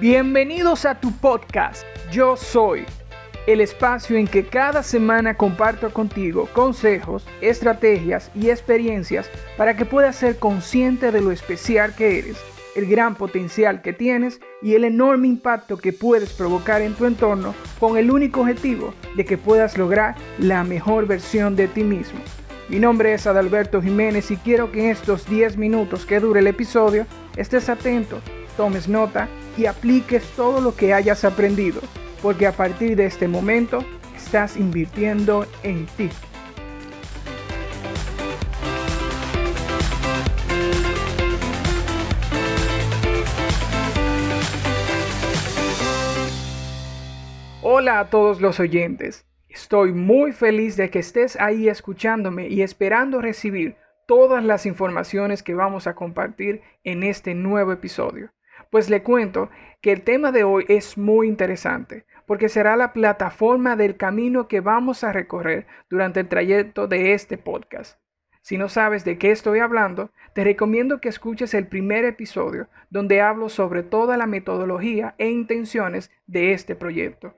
Bienvenidos a tu podcast. Yo soy el espacio en que cada semana comparto contigo consejos, estrategias y experiencias para que puedas ser consciente de lo especial que eres, el gran potencial que tienes y el enorme impacto que puedes provocar en tu entorno con el único objetivo de que puedas lograr la mejor versión de ti mismo. Mi nombre es Adalberto Jiménez y quiero que en estos 10 minutos que dure el episodio estés atento, tomes nota y apliques todo lo que hayas aprendido, porque a partir de este momento estás invirtiendo en ti. Hola a todos los oyentes. Estoy muy feliz de que estés ahí escuchándome y esperando recibir todas las informaciones que vamos a compartir en este nuevo episodio. Pues le cuento que el tema de hoy es muy interesante, porque será la plataforma del camino que vamos a recorrer durante el trayecto de este podcast. Si no sabes de qué estoy hablando, te recomiendo que escuches el primer episodio donde hablo sobre toda la metodología e intenciones de este proyecto.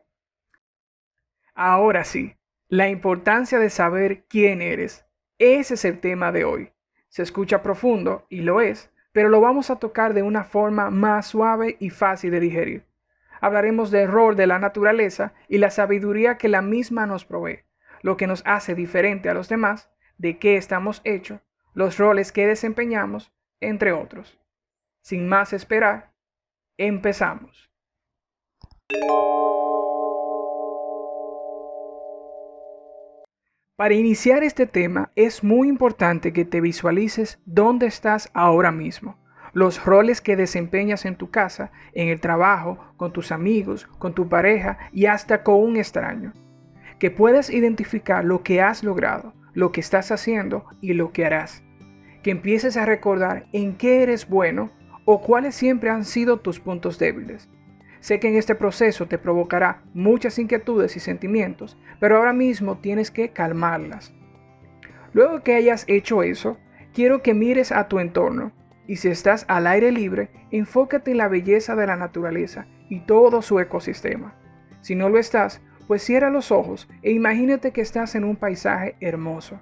Ahora sí, la importancia de saber quién eres. Ese es el tema de hoy. Se escucha profundo, y lo es, pero lo vamos a tocar de una forma más suave y fácil de digerir. Hablaremos del rol de la naturaleza y la sabiduría que la misma nos provee, lo que nos hace diferente a los demás, de qué estamos hechos, los roles que desempeñamos, entre otros. Sin más esperar, empezamos. Para iniciar este tema es muy importante que te visualices dónde estás ahora mismo, los roles que desempeñas en tu casa, en el trabajo, con tus amigos, con tu pareja y hasta con un extraño. Que puedas identificar lo que has logrado, lo que estás haciendo y lo que harás. Que empieces a recordar en qué eres bueno o cuáles siempre han sido tus puntos débiles Sé que en este proceso te provocará muchas inquietudes y sentimientos, pero ahora mismo tienes que calmarlas. Luego que hayas hecho eso, quiero que mires a tu entorno y si estás al aire libre, enfócate en la belleza de la naturaleza y todo su ecosistema. Si no lo estás, pues cierra los ojos e imagínate que estás en un paisaje hermoso.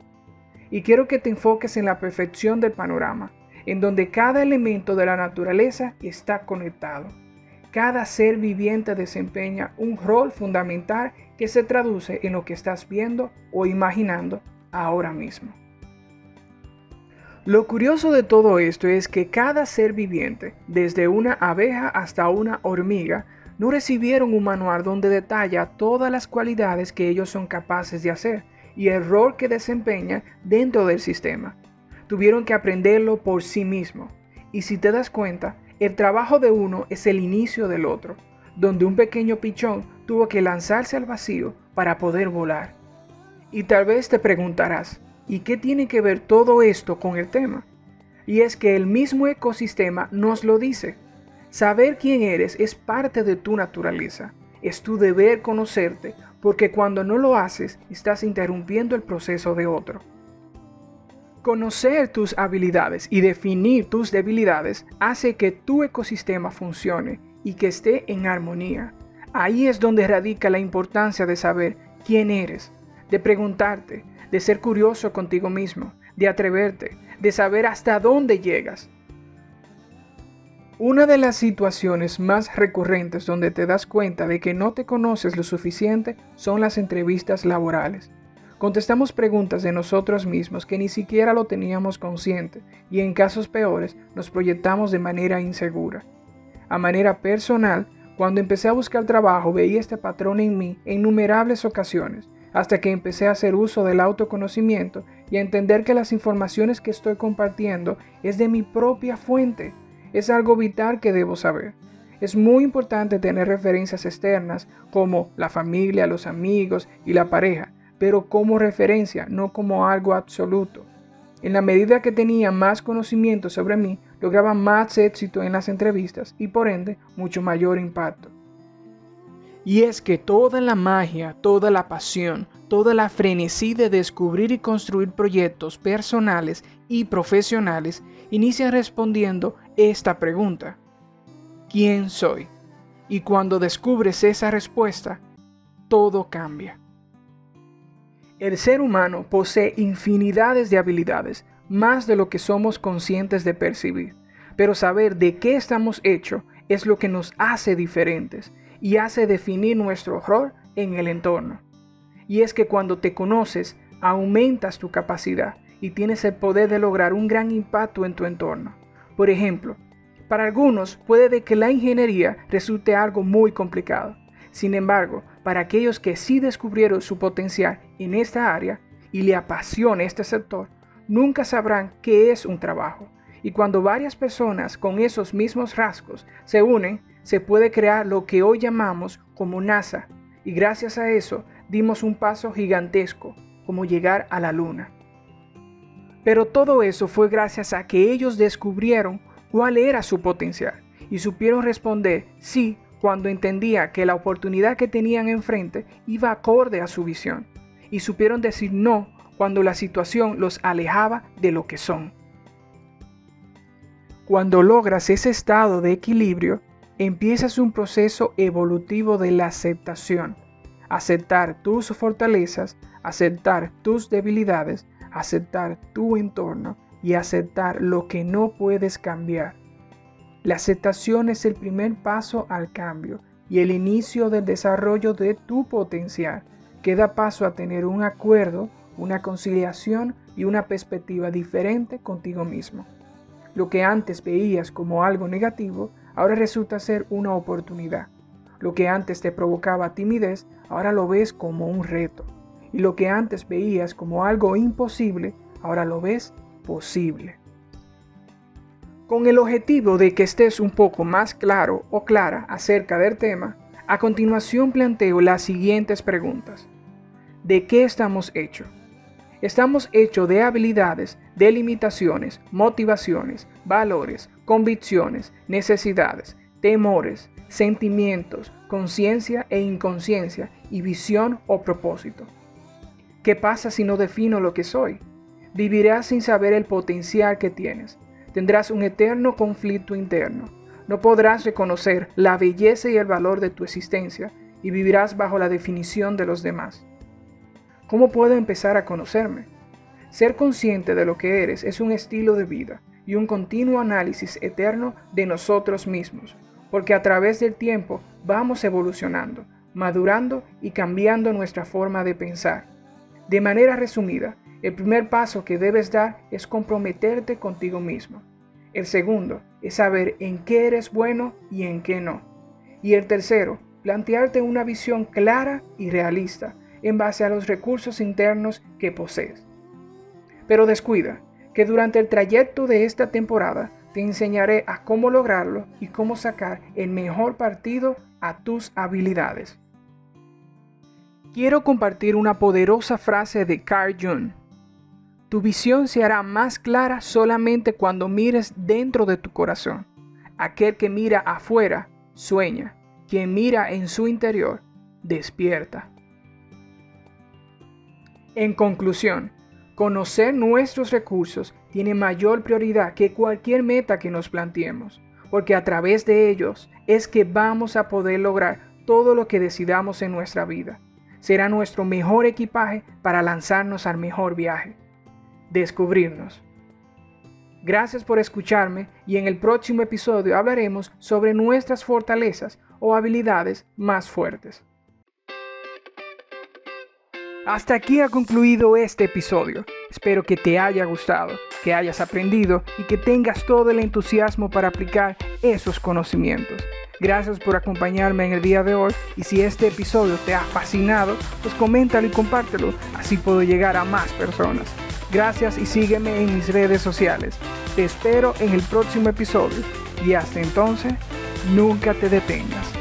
Y quiero que te enfoques en la perfección del panorama, en donde cada elemento de la naturaleza está conectado. Cada ser viviente desempeña un rol fundamental que se traduce en lo que estás viendo o imaginando ahora mismo. Lo curioso de todo esto es que cada ser viviente, desde una abeja hasta una hormiga, no recibieron un manual donde detalla todas las cualidades que ellos son capaces de hacer y el rol que desempeñan dentro del sistema. Tuvieron que aprenderlo por sí mismos. Y si te das cuenta, el trabajo de uno es el inicio del otro, donde un pequeño pichón tuvo que lanzarse al vacío para poder volar. Y tal vez te preguntarás, ¿y qué tiene que ver todo esto con el tema? Y es que el mismo ecosistema nos lo dice. Saber quién eres es parte de tu naturaleza. Es tu deber conocerte, porque cuando no lo haces, estás interrumpiendo el proceso de otro. Conocer tus habilidades y definir tus debilidades hace que tu ecosistema funcione y que esté en armonía. Ahí es donde radica la importancia de saber quién eres, de preguntarte, de ser curioso contigo mismo, de atreverte, de saber hasta dónde llegas. Una de las situaciones más recurrentes donde te das cuenta de que no te conoces lo suficiente son las entrevistas laborales. Contestamos preguntas de nosotros mismos que ni siquiera lo teníamos consciente y en casos peores nos proyectamos de manera insegura. A manera personal, cuando empecé a buscar trabajo veía este patrón en mí en innumerables ocasiones, hasta que empecé a hacer uso del autoconocimiento y a entender que las informaciones que estoy compartiendo es de mi propia fuente. Es algo vital que debo saber. Es muy importante tener referencias externas como la familia, los amigos y la pareja, pero como referencia, no como algo absoluto. En la medida que tenía más conocimiento sobre mí, lograba más éxito en las entrevistas y por ende mucho mayor impacto. Y es que toda la magia, toda la pasión, toda la frenesí de descubrir y construir proyectos personales y profesionales inicia respondiendo esta pregunta. ¿Quién soy? Y cuando descubres esa respuesta, todo cambia. El ser humano posee infinidades de habilidades, más de lo que somos conscientes de percibir. Pero saber de qué estamos hechos es lo que nos hace diferentes y hace definir nuestro rol en el entorno. Y es que cuando te conoces, aumentas tu capacidad y tienes el poder de lograr un gran impacto en tu entorno. Por ejemplo, para algunos puede que la ingeniería resulte algo muy complicado. Sin embargo, para aquellos que sí descubrieron su potencial en esta área y le apasiona este sector, nunca sabrán qué es un trabajo. Y cuando varias personas con esos mismos rasgos se unen, se puede crear lo que hoy llamamos como NASA. Y gracias a eso dimos un paso gigantesco, como llegar a la luna. Pero todo eso fue gracias a que ellos descubrieron cuál era su potencial y supieron responder sí cuando entendía que la oportunidad que tenían enfrente iba acorde a su visión, y supieron decir no cuando la situación los alejaba de lo que son. Cuando logras ese estado de equilibrio, empiezas un proceso evolutivo de la aceptación. Aceptar tus fortalezas, aceptar tus debilidades, aceptar tu entorno y aceptar lo que no puedes cambiar. La aceptación es el primer paso al cambio y el inicio del desarrollo de tu potencial, que da paso a tener un acuerdo, una conciliación y una perspectiva diferente contigo mismo. Lo que antes veías como algo negativo, ahora resulta ser una oportunidad. Lo que antes te provocaba timidez, ahora lo ves como un reto. Y lo que antes veías como algo imposible, ahora lo ves posible. Con el objetivo de que estés un poco más claro o clara acerca del tema, a continuación planteo las siguientes preguntas. ¿De qué estamos hechos? Estamos hechos de habilidades, de limitaciones, motivaciones, valores, convicciones, necesidades, temores, sentimientos, conciencia e inconsciencia y visión o propósito. ¿Qué pasa si no defino lo que soy? Vivirás sin saber el potencial que tienes tendrás un eterno conflicto interno. No podrás reconocer la belleza y el valor de tu existencia y vivirás bajo la definición de los demás. ¿Cómo puedo empezar a conocerme? Ser consciente de lo que eres es un estilo de vida y un continuo análisis eterno de nosotros mismos, porque a través del tiempo vamos evolucionando, madurando y cambiando nuestra forma de pensar. De manera resumida, el primer paso que debes dar es comprometerte contigo mismo. El segundo es saber en qué eres bueno y en qué no. Y el tercero, plantearte una visión clara y realista en base a los recursos internos que posees. Pero descuida que durante el trayecto de esta temporada te enseñaré a cómo lograrlo y cómo sacar el mejor partido a tus habilidades. Quiero compartir una poderosa frase de Carl Jung tu visión se hará más clara solamente cuando mires dentro de tu corazón. Aquel que mira afuera sueña, quien mira en su interior despierta. En conclusión, conocer nuestros recursos tiene mayor prioridad que cualquier meta que nos planteemos, porque a través de ellos es que vamos a poder lograr todo lo que decidamos en nuestra vida. Será nuestro mejor equipaje para lanzarnos al mejor viaje descubrirnos. Gracias por escucharme y en el próximo episodio hablaremos sobre nuestras fortalezas o habilidades más fuertes. Hasta aquí ha concluido este episodio. Espero que te haya gustado, que hayas aprendido y que tengas todo el entusiasmo para aplicar esos conocimientos. Gracias por acompañarme en el día de hoy y si este episodio te ha fascinado, pues coméntalo y compártelo, así puedo llegar a más personas. Gracias y sígueme en mis redes sociales. Te espero en el próximo episodio y hasta entonces, nunca te detengas.